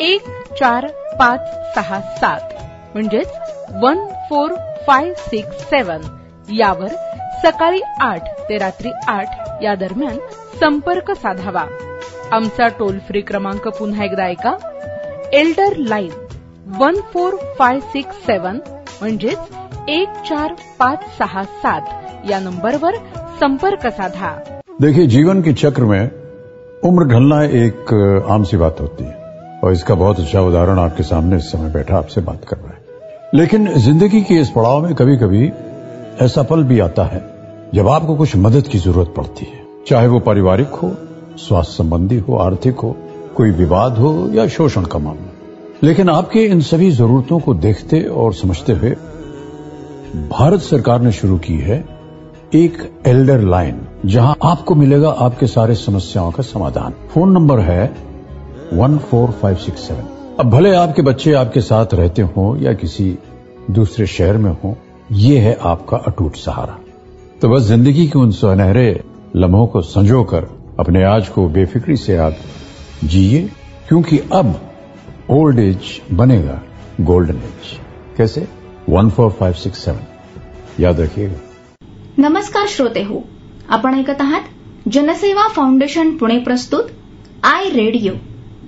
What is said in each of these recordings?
एक चार पाच सहा सात म्हणजेच one four five six seven यावर सकाळी आठ ते रात्री आठ या दरम्यान संपर्क साधावा. आमचा टोल फ्री क्रमांक पुन्हा एकदा ऐका. Elder line one four five six seven म्हणजेच एक चार पाच सहा सात या नंबरवर संपर्क साधा. देखिए जीवन के चक्र में उम्र ढलना एक आम सी बात होती है। और इसका बहुत अच्छा उदाहरण आपके सामने इस समय बैठा आपसे बात कर रहा है। लेकिन ज़िंदगी के इस पड़ाव में कभी कभी ऐसा पल भी आता है, जब आपको कुछ मदद की ज़रूरत पड़ती है। चाहे वो पारिवारिक हो, स्वास्थ्य संबंधी हो, आर्थिक हो, कोई विवाद हो या शोषण का मामला। लेकिन आपके इन सभी जरूरतों को देखते और समझते हुए भारत सरकार ने शुरू की है एक एल्डर लाइन, जहाँ आपको मिलेगा आपके सारे समस्याओं का समाधान। फ़ोन नंबर है one four five six seven अब भले आपके बच्चे आपके साथ रहते हों या किसी दूसरे शहर में हों, ये है आपका अटूट सहारा। तो बस ज़िंदगी के उन सुनहरे लम्हों को संजोकर अपने आज को बेफिक्री से आप जिए, क्योंकि अब ओल्ड एज बनेगा गोल्डन एज कैसे? One four five six seven याद रखिएगा। नमस्कार श्रोते हो। आपण ऐकत आहात जनसेवा फाउंडेशन पुणे प्रस्तुत आय रेडिओ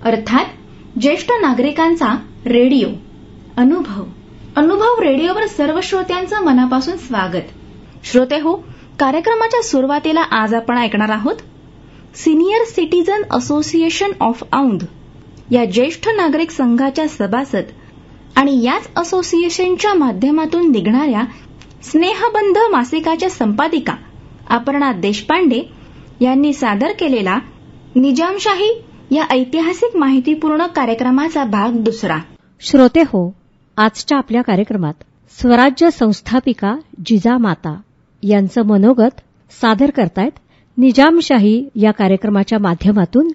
अर्थात ज्येष्ठ नागरिकांचा रेडिओ अनुभव. अनुभव रेडिओवर सर्व श्रोत्यांचं मनापासून स्वागत. श्रोते हो कार्यक्रमाच्या सुरुवातीला आज आपण ऐकणार आहोत senior citizen association of Aundh या ज्येष्ठ नागरिक संघाच्या सभासद आणि याच असोसिएशनच्या माध्यमातून निघणाऱ्या स्नेहबंध मासिकाच्या संपादिका अपर्णा देशपांडे यांनी सादर केलेला निजामशाही या ऐतिहासिक माहितीपूर्ण कार्यक्रमाचा भाग दुसरा. श्रोते हो आजच्या आपल्या कार्यक्रमात स्वराज्य संस्थापिका जिजामाता यांचं मनोगत सादर करतायत निजामशाही या कार्यक्रमाच्या माध्यमातून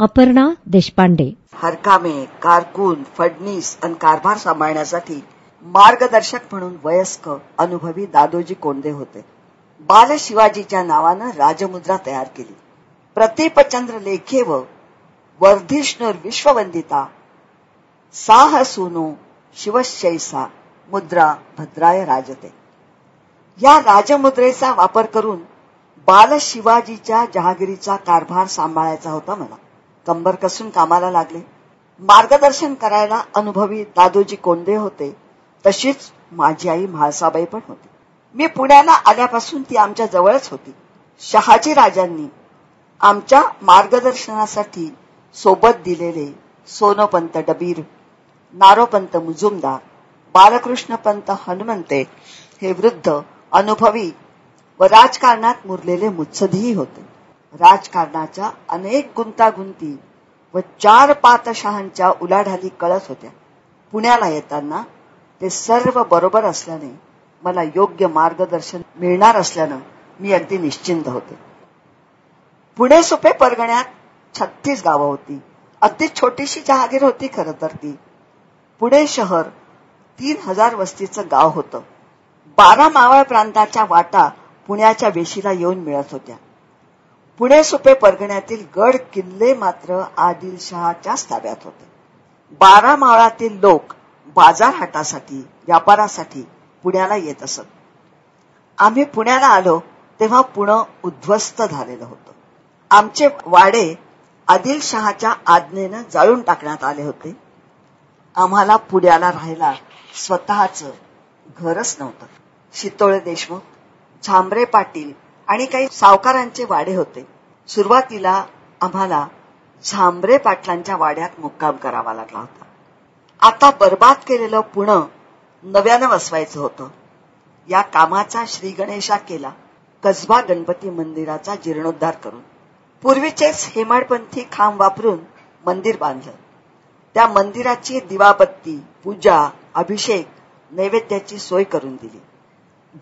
अपर्णा देशपांडे. हरकामे कारकून फडणीस आणि कारभार सांभाळण्यासाठी मार्गदर्शक म्हणून वयस्क अनुभवी दादोजी कोंडे होते. बाल शिवाजीच्या नावानं राजमुद्रा तयार केली. प्रतीपचंद्र लेखे व वर्धिष्णुर विश्ववंदिता साह सुनो शिवशैसा मुद्रा भद्राय राजते। या राजमुद्रेचा वापर करून बाल शिवाजीच्या जहागिरीचा कारभार सांभाळायचा होता मला. कंबर कसून कामाला लागले. मार्गदर्शन करायला अनुभवी दादोजी कोंडे होते. तशीच माझी आई म्हाळसाबाई पण होती. मी पुण्याला आल्यापासून ती आमच्या जवळच होती. शहाजी राजांनी आमच्या मार्गदर्शनासाठी सोबत दिलेले सोनोपंत डबीर नारोपंत मुजुमदार बालकृष्णपंत हनुमंते हे वृद्ध अनुभवी व राजकारणात मुरलेले मुत्सदीही होते. राजकारणाच्या अनेक गुंतागुंती व चार पातशहांच्या उलाढाली कळत होत्या. पुण्याला येताना ते सर्व बरोबर असल्याने मला योग्य मार्गदर्शन मिळणार असल्यानं मी अगदी निश्चिंत होते. पुणे सुपे परगण्यात छत्तीस गावं होती. अगदी छोटीशी जहागीर होती खरं तर ती. पुणे शहर तीन हजार वस्तीचं गाव होतं. बारा मावळ प्रांताच्या वाटा पुण्याच्या वेशीला येऊन मिळत होत्या. पुणे सुपे परगण्यातील गड किल्ले मात्र आदिलशहाच्याच ताब्यात होते. बारा मावळातील लोक बाजारहाटासाठी व्यापारासाठी पुण्याला येत असत. आम्ही पुण्याला आलो तेव्हा पुणे उद्ध्वस्त झालेलं होतं. आमचे वाडे आदिलशहाच्या आज्ञेनं जाळून टाकण्यात आले होते. आम्हाला पुण्याला राहायला स्वतःच घरच नव्हतं. शितोळे देशमुख झांबरे पाटील आणि काही सावकारांचे वाडे होते. सुरुवातीला आम्हाला झांबरे पाटलांच्या वाड्यात मुक्काम करावा लागला होता. आता बर्बाद केलेलं पुणं नव्यानं वसवायचं होतं. या कामाचा श्री गणेशा केला. कसबा गणपती मंदिराचा जीर्णोद्धार करून. पूर्वीचेच हेमाडपंथी खांब वापरून मंदिर बांधलं. त्या मंदिराची दिवाबत्ती पूजा अभिषेक नैवेद्याची सोय करून दिली.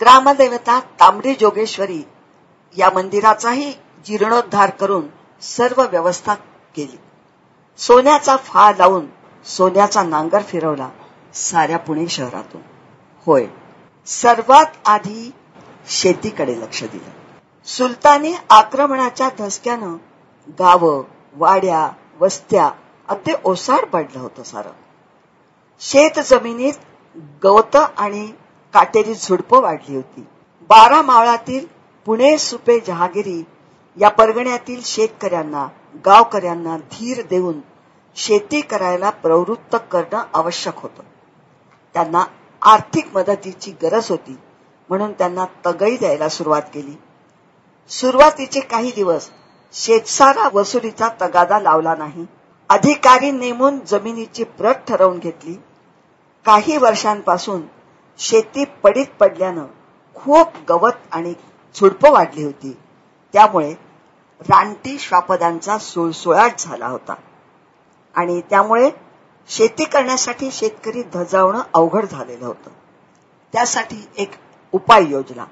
ग्रामदेवता तांबडी जोगेश्वरी या मंदिराचाही जीर्णोद्धार करून सर्व व्यवस्था केली. सोन्याचा फाळ लावून सोन्याचा नांगर फिरवला साऱ्या पुणे शहरातून. होय सर्वात आधी शेतीकडे लक्ष दिलं. सुलतानी आक्रमणाच्या धसक्यानं गावं वाड्या वस्त्या अगदी ओसाड पडलं होतं सारं. शेत जमिनीत गवत आणि काटेरी झुडपं वाढली होती. बारा मावळातील पुणे सुपे जहागिरी या परगण्यातील शेतकऱ्यांना गावकऱ्यांना धीर देऊन शेती करायला प्रवृत्त करणं आवश्यक होतं. त्यांना आर्थिक मदतीची गरज होती म्हणून त्यांना तगई द्यायला सुरुवात केली. सुरुवातीचे काही दिवस शेतसारा वसुलीचा तगादा लावला नाही. अधिकारी नेमून जमिनीची प्रत ठरवून घेतली. काही वर्षांपासून शेती पडीत पडल्यानं खूप गवत आणि झुडपं वाढली होती. त्यामुळे रानटी श्वापदांचा सुळसुळाट झाला होता. आणि त्यामुळे शेती करण्यासाठी शेतकरी धजावणं अवघड झालेलं होतं. त्यासाठी एक उपाय योजना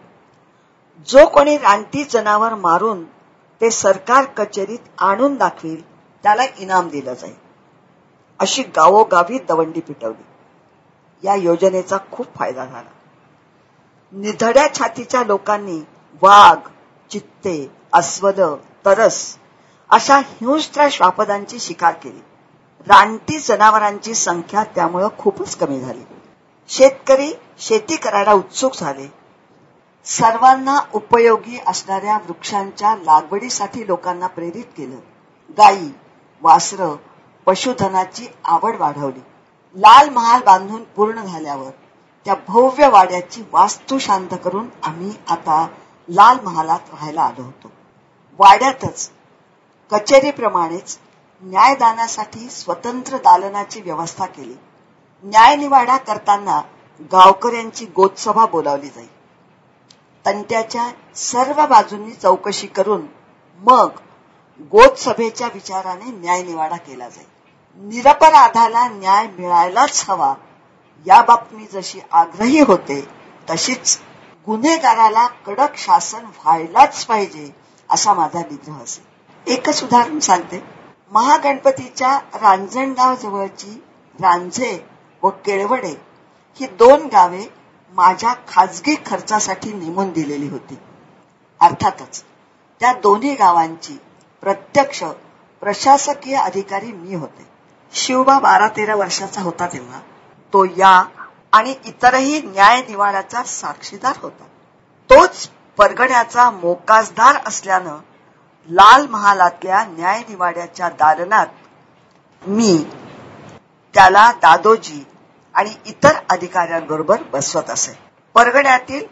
जो कोणी रानटी जनावर मारून ते सरकार कचेरीत आणून दाखवील त्याला इनाम दिलं जाईल. अशी गावोगावी दवंडी पिटवली. या योजनेचा खूप फायदा झाला. निधड्या छातीच्या लोकांनी वाघ चित्ते अस्वल तरस अशा हिंस्त्र श्वापदांची शिकार केली. रानटी जनावरांची संख्या त्यामुळं खूपच कमी झाली. शेतकरी शेती करायला उत्सुक झाले. सर्वांना उपयोगी असणाऱ्या वृक्षांच्या लागवडीसाठी लोकांना प्रेरित केलं. गायी वासर पशुधनाची आवड वाढवली. लाल महाल बांधून पूर्ण झाल्यावर त्या भव्य वाड्याची वास्तू शांत करून आम्ही आता लाल महालात राहायला आलो होतो. वाड्यातच कचेरीप्रमाणेच न्यायदानासाठी स्वतंत्र दालनाची व्यवस्था केली. न्यायनिवाडा करताना गावकऱ्यांची गोतसभा बोलावली जाईल तंट्याच्या सर्व बाजूंनी चौकशी करून मग गोतसभेच्या विचाराने न्यायनिवाडा केला जाईल. निरपराधाला न्याय मिळायलाच हवा. या बाबतीत जशी आग्रही होते तशीच गुन्हेगाराला कडक शासन व्हायलाच पाहिजे असा माझा निग्रह असेल. एकच उदाहरण सांगते. महागणपतीच्या रांजणगाव जवळची रांझे व केळवडे ही दोन गावे माझ्या खाजगी खर्चासाठी नेमून दिलेली होती. अर्थातच त्या दोन्ही गावांची प्रत्यक्ष प्रशासकीय अधिकारी मी होते. शिवबा बारा तेरा वर्षाचा होता तेव्हा. तो या आणि इतरही न्याय निवाड्याचा साक्षीदार होता. तोच परगण्याचा मोकासदार असल्यानं लाल महालातल्या न्याय निवाड्याच्या दालनात मी त्याला दादोजी आणि इतर अधिकाऱ्यांबरोबर बसवत असे. परगण्यातील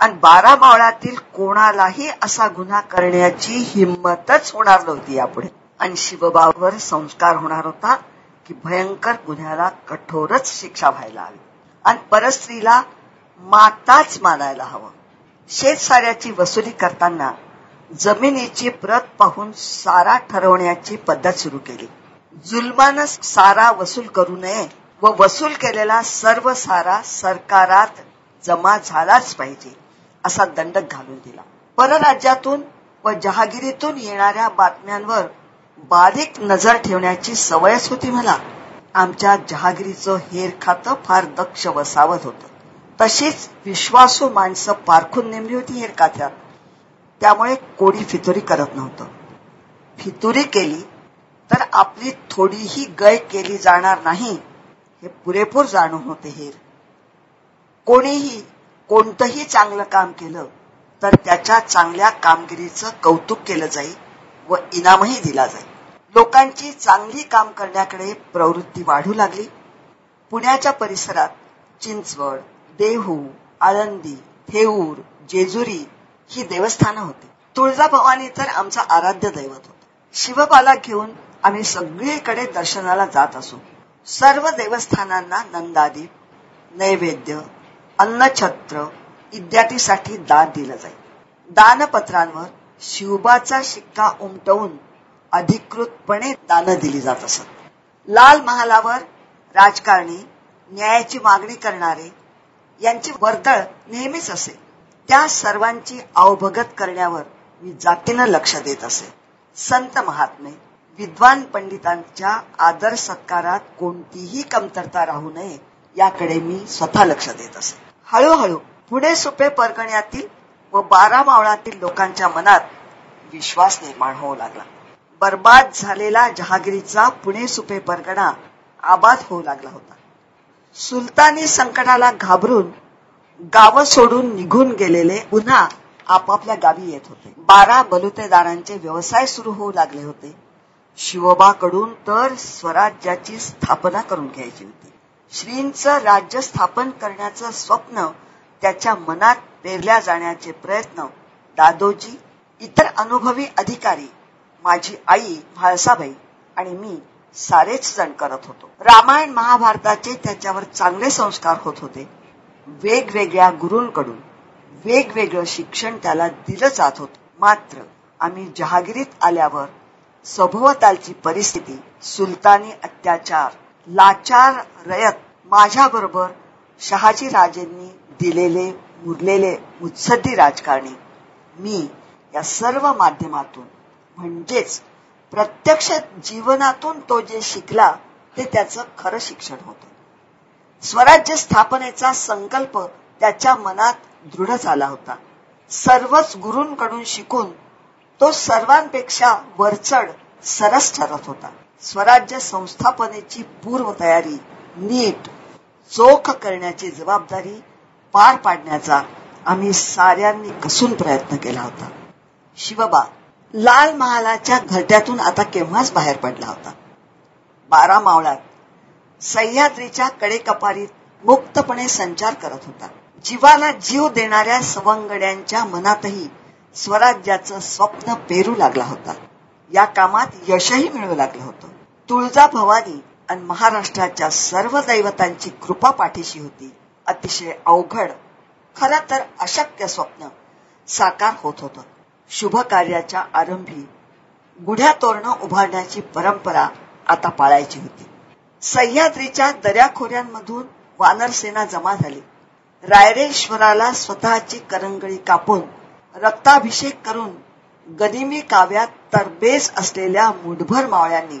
आणि बारा मावळातील कोणालाही असा गुन्हा करण्याची हिंमतच होणार नव्हती यापुढे. आणि शिवबावर संस्कार होणार होता की भयंकर गुन्ह्याला कठोरच शिक्षा व्हायला हवी. आणि परस्त्रीला माताच मानायला हवं. शेतसाऱ्याची वसुली करताना जमिनीची प्रत पाहून सारा ठरवण्याची पद्धत सुरू केली. जुलमानं सारा वसूल करू नये व वसूल केलेला सर्व सारा सरकारात जमा झालाच पाहिजे असा दंडक घालून दिला. परराज्यातून व जहागिरीतून येणाऱ्या बातम्यांवर बारीक नजर ठेवण्याची सवयच होती मला आमच्या जहागिरीचं हेर खातं फार दक्ष व सावध होतं. तशीच विश्वासू माणसं पारखून नेमली होती हेर खात्यात. त्यामुळे कोणी फितुरी करत नव्हतं. फितुरी केली तर आपली थोडीही गय केली जाणार नाही हे पुरेपूर जाणून होते हेर कोणीही कोणतंही चांगलं काम केलं तर त्याच्या चांगल्या कामगिरीचं कौतुक केलं जाईल व इनामही दिला जाईल लोकांची चांगली काम करण्याकडे प्रवृत्ती वाढू लागली. पुण्याच्या परिसरात चिंचवड देहू आळंदी थेऊर जेजुरी ही देवस्थानं होती. तुळजाभवानी तर आमचा आराध्य दैवत होत. शिवबाला घेऊन आम्ही सगळीकडे दर्शनाला जात असू. सर्व देवस्थानांना नंदादीप नैवेद्य अन्नछत्र इत्यादीसाठी दान दिलं जाईल. दानपत्रांवर शिवबाचा शिक्का उमटवून अधिकृतपणे दान दिली जात असत. लाल महालावर राजकारणी न्यायाची मागणी करणारे यांची वर्दळ नेहमीच असे. त्या सर्वांची अवभगत करण्यावर मी जातीनं लक्ष देत असे. संत महात्मे विद्वान पंडितांच्या आदर सत्कारात कोणतीही कमतरता राहू नये याकडे मी स्वतः लक्ष देत असे. हळूहळू पुणे सुपे परगण्यातील व बारा मावळातील लोकांच्या मनात विश्वास निर्माण होऊ लागला. बर्बाद झालेला जहागिरीचा पुणे सुपे परगणा आबाद होऊ लागला होता. सुलतानी संकटाला घाबरून गाव सोडून निघून गेलेले पुन्हा आपापल्या गावी येत होते. बारा बलुतेदारांचे व्यवसाय सुरू होऊ लागले होते. शिवबाकडून तर स्वराज्याची स्थापना करून घ्यायची होती. श्रींचं राज्य स्थापन करण्याचं स्वप्न त्याच्या मनात पेरल्या जाण्याचे प्रयत्न दादोजी इतर अनुभवी अधिकारी माझी आई म्हाळसाबाई आणि मी सारेच जण करत होतो. रामायण महाभारताचे त्याच्यावर चांगले संस्कार होत होते. वेगवेगळ्या गुरूंकडून वेगवेगळं शिक्षण त्याला दिलं जात होत. मात्र आम्ही जहागिरीत आल्यावर सभोवतालची परिस्थिती सुलतानी अत्याचार लाचार रयत माझ्याबरोबर शहाजी राजेंनी दिलेले मुरलेले मुत्सद्दी राजकारणी. मी या सर्व माध्यमातून म्हणजेच प्रत्यक्ष जीवनातून तो जे शिकला ते त्याचं खरं शिक्षण होत. स्वराज्य स्थापनेचा संकल्प त्याच्या मनात दृढ झाला होता. सर्वच गुरूंकडून शिकून तो सर्वांपेक्षा वरचढ सरस ठरत होता. स्वराज्य संस्थापनेची पूर्वतयारी नीट चोख करण्याची जबाबदारी पार पाडण्याचा आम्ही साऱ्यांनी कसून प्रयत्न केला होता. शिवबा लाल महालाच्या घरट्यातून आता केव्हाच बाहेर पडला होता? बारा मावळात सह्याद्रीच्या कडेकपारीत मुक्तपणे संचार करत होता. जीवाला जीव देणाऱ्या सवंगड्यांच्या मनातही स्वराज्याचं स्वप्न पेरू लागला होता. या कामात यशही मिळू लागलं होतं. तुळजा भवानी आणि महाराष्ट्राच्या सर्व दैवतांची कृपा पाठीशी होती. अतिशय अवघड खरं तर अशक्य स्वप्न साकार होत होत. शुभ कार्याच्या आरंभी गुढ्या तोरणं उभारण्याची परंपरा आता पाळायची होती. सह्याद्रीच्या दर्याखोऱ्यांमधून वानरसेना जमा झाली. रायरेश्वराला स्वतःची करंगळी कापून रक्ताभिषेक करून गदिमी काव्यात तरबेज असलेल्या मुठभर मावळ्यांनी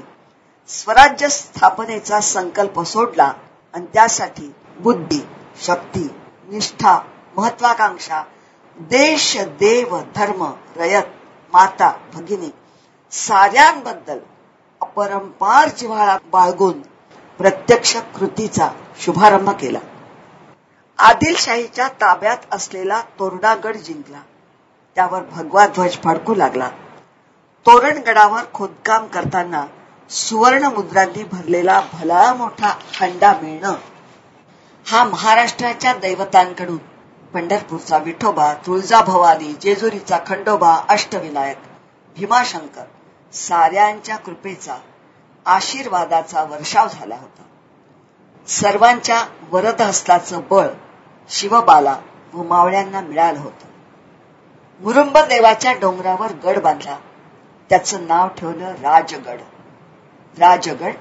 स्वराज्य स्थापनेचा संकल्प सोडला आणि त्यासाठी बुद्धी शक्ती निष्ठा महत्वाकांक्षा देश देव धर्म रयत माता भगिनी साऱ्यांबद्दल अपरंपार जिव्हाळा बाळगून प्रत्यक्ष कृतीचा शुभारंभ केला. आदिलशाहीच्या ताब्यात असलेला तोरडागड जिंकला. त्यावर भगवा ध्वज फडकू लागला. तोरणगडावर खोदकाम करताना सुवर्ण मुद्रांनी भरलेला भला मोठा हंडा मिळणं. हा महाराष्ट्राच्या दैवतांकडून. पंढरपूरचा विठोबा तुळजाभवानी जेजुरीचा खंडोबा अष्टविनायक भीमाशंकर साऱ्यांच्या कृपेचा आशीर्वादाचा वर्षाव झाला होता. सर्वांच्या वरदहस्ताचं बळ शिवबाला व मावळ्यांना मिळालं होतं. मुरुंब देवाच्या डोंगरावर गड बांधला. त्याचं नाव ठेवलं राजगड. राजगड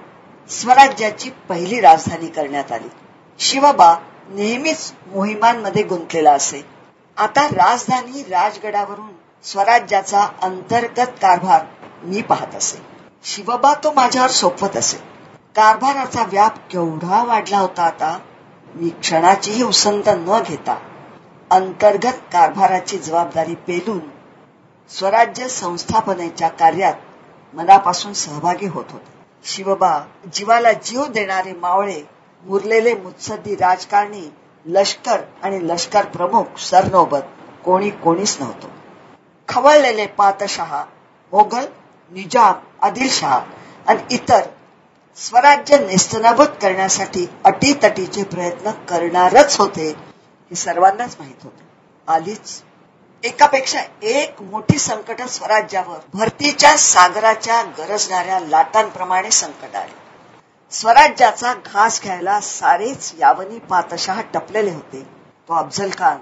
स्वराज्याची पहिली राजधानी करण्यात आली. शिवबा नेहमीच मोहिमांमध्ये गुंतलेला असे. आता राजधानी राजगडावरून स्वराज्याचा अंतर्गत कारभार मी पाहत असे. शिवबा तो माझ्यावर सोपवत असे. कारभाराचा व्याप केवढा वाढला होता आता मी क्षणाचीही उसंत न घेता अंतर्गत कारभाराची जबाबदारी पेलून स्वराज्य संस्थापनेच्या कार्यात मनापासून सहभागी होत होते. शिवबा जीवाला जीव देणारे मावळे मुरलेले मुत्सद्दी राजकारणी लष्कर आणि लष्कर प्रमुख सरनोबत कोणी कोणीच नव्हतो. खवळलेले पातशहा मोगल निजाम आदिलशहा आणि इतर स्वराज्य नेस्तनाभूत करण्यासाठी अटीतटीचे प्रयत्न करणारच होते हे सर्वांनाच माहीत होते. आलीच एकापेक्षा एक मोठी संकट स्वराज्यावर भरतीच्या सागराच्या गरजणाऱ्या लाटांप्रमाणे संकट आले. स्वराज्याचा घास घ्यायला सारेच यावनी पातशाह टपलेले होते. तो अफजल खान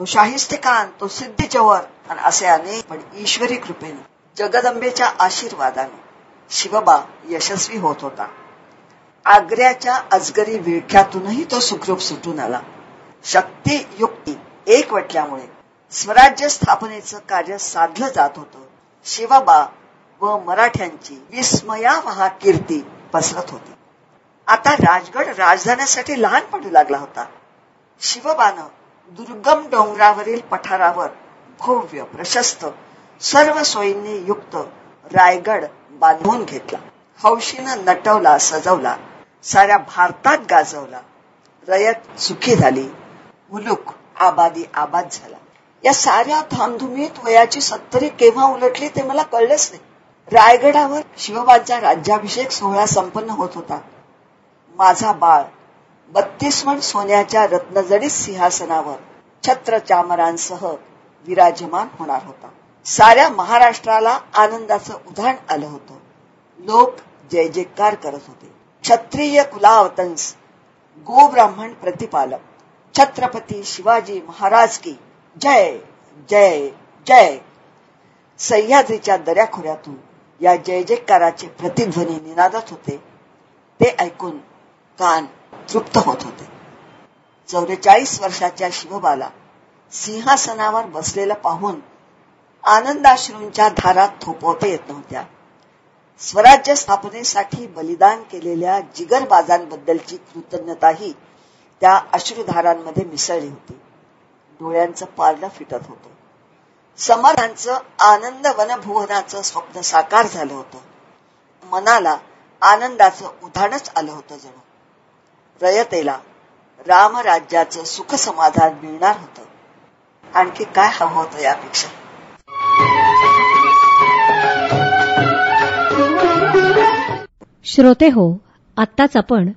तो शाहिस्ते खान तो सिद्धी चवर आणि असे अनेक पण ईश्वरी कृपेने जगदंबेच्या आशीर्वादाने शिवबा यशस्वी होत होता. आग्र्याच्या अजगरी विळख्यातूनही तो सुखरूप सुटून आला. शक्ती युक्ती एक वटल्यामुळे स्वराज्य स्थापनेचं कार्य साधलं जात होतं. शिवबा व मराठ्यांची विस्मयावहा कीर्ती पसरत होती. आता राजगड राजधान्यासाठी लहान पडू लागला होता. शिवबानं दुर्गम डोंगरावरील पठारावर भव्य प्रशस्त सर्व सोयींनी युक्त रायगड बांधून घेतला. हौशीनं नटवला सजवला साऱ्या भारतात गाजवला. रयत सुखी झाली. मुलुक आबादी आबाद झाला. या साऱ्या धामधुमीत वयाची सत्तरी केव्हा उलटली ते मला कळलंच नाही. रायगडावर शिवबांचा राज्याभिषेक सोहळा संपन्न होत होता. माझा बाळ बत्तीसवण सोन्याच्या रत्नजडीत सिंहासनावर छत्र चामरांसह विराजमान होणार होता. साऱ्या महाराष्ट्राला आनंदाचं उधाण आलं होतं. लोक जय जयकार करत होते. क्षत्रिय कुलावतंस गोब्राह्मण प्रतिपालक. छत्रपती शिवाजी महाराज की जय जय जय. सह्याद्रीच्या दऱ्याखोऱ्यातून या जय जयकाराचे प्रतिध्वनी निनादत होते. ते ऐकून कान तृप्त होत होते. चौवेचाळीस वर्षाच्या शिवबाला सिंहासनावर बसलेला पाहून आनंदाश्रूंच्या धारात थोपवता येत नव्हत्या. स्वराज्य स्थापनेसाठी बलिदान केलेल्या जिगरबाजांबद्दलची कृतज्ञताही त्या अश्रुधारांमध्ये मिसळली होती. डोळ्यांचं पारलं फिटत होतं. समाधांचं आनंद वनभुवनाचं स्वप्न साकार झालं होतं. मनाला आनंदाचं उधाणच आलं होतं जणू. रयतेला रामराज्याचं सुख समाधान मिळणार होतं. आणखी काय हवं होतं यापेक्षा? श्रोते हो आत्ताच आपण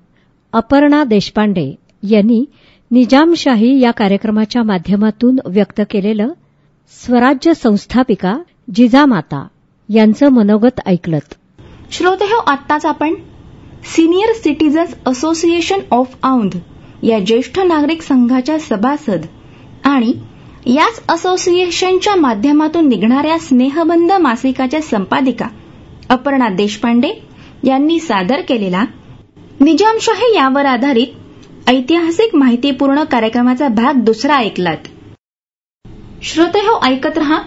अपर्णा देशपांडे यांनी निजामशाही या कार्यक्रमाच्या माध्यमातून व्यक्त केलेलं स्वराज्य संस्थापिका जिजामाता यांचं मनोगत ऐकलत. श्रोते हो आत्ताच आपण senior citizens association of Aundh या ज्येष्ठ नागरिक संघाच्या सभासद आणि याच असोसिएशनच्या माध्यमातून निघणाऱ्या स्नेहबंध मासिकाच्या संपादिका अपर्णा देशपांडे यांनी सादर केलेला निजामशाही यावर आधारित ऐतिहासिक माहितीपूर्ण कार्यक्रमाचा भाग दुसरा ऐकलात. श्रोते हो ऐकत रहा.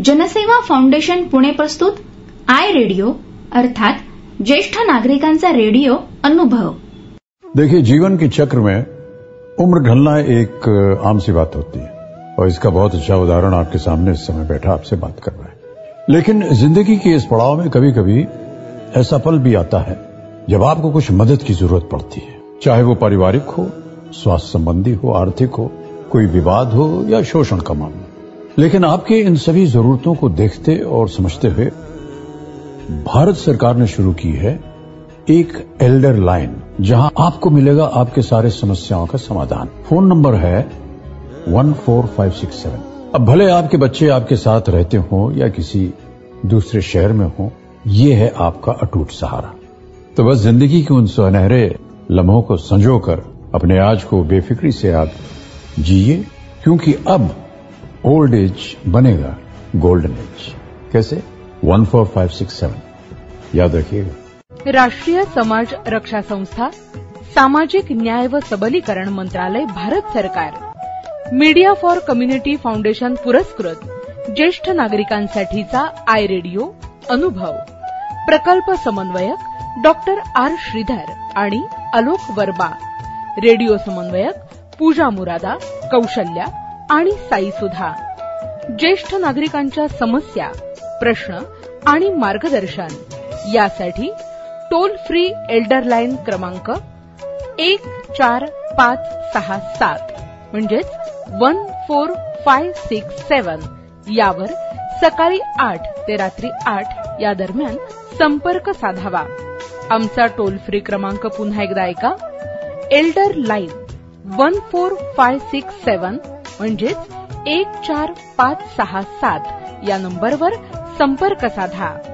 जनसेवा फाउंडेशन पुणे प्रस्तुत. आय रेडिओ अर्थात ज्येष्ठ नागरिकांचा रेडिओ अनुभव. देखिए जीवन के चक्र में उम्र ढलना एक आम सी बात होती है। और इसका बहुत अच्छा उदाहरण आपके सामने इस समय बैठा आपसे बात कर रहा है। लेकिन जिंदगी के इस पड़ाव में कभी कभी ऐसा पल भी आता है जब आपको कुछ मदद की जरूरत पड़ती है। चाहे वो पारिवारिक हो, स्वास्थ्य संबंधी हो, आर्थिक हो, कोई विवाद हो या शोषण का मामला। लेकिन आपके इन सभी जरूरतों को देखते और समझते हुए भारत सरकार ने शुरू की है एक एल्डर लाइन, जहाँ आपको मिलेगा आपके सारे समस्याओं का समाधान। फ़ोन नंबर है one four five six seven. अब भले आपके बच्चे आपके साथ रहते हो या किसी दूसरे शहर में हो, ये है आपका अटूट सहारा। तो बस ज़िंदगी के उन सुनहरे लम्हों को संजोकर अपने आज को बेफिक्री से आप जिए क्योंकि अब ओल्ड एज बनेगा गोल्डन एज कैसे? One four five six seven याद रखिएगा। राष्ट्रीय समाज रक्षा संस्था सामाजिक न्याय व सबलीकरण मंत्रालय भारत सरकार. मीडिया फॉर कम्युनिटी फाउंडेशन पुरस्कृत ज्येष्ठ नागरिकांसाठीचा आय रेडिओ अनुभव. प्रकल्प समन्वयक डॉक्टर आर श्रीधर आणि अलोक वर्मा. रेडिओ समन्वयक पूजा मुरादा कौशल्या आणि साई सुधा. ज्येष्ठ नागरिकांच्या समस्या प्रश्न आणि मार्गदर्शन. यासाठी टोल फ्री एल्डर लाईन क्रमांक एक चार पाच सहा सात म्हणजेच one four five six seven. यावर सकाळी आठ ते रात्री आठ या दरम्यान संपर्क साधावा. आमचा टोल फ्री क्रमांक पुन्हा एकदा ऐका. Elder line one four five six seven म्हणजेच एक चार पाच सहा सात या नंबरवर संपर्क साधा.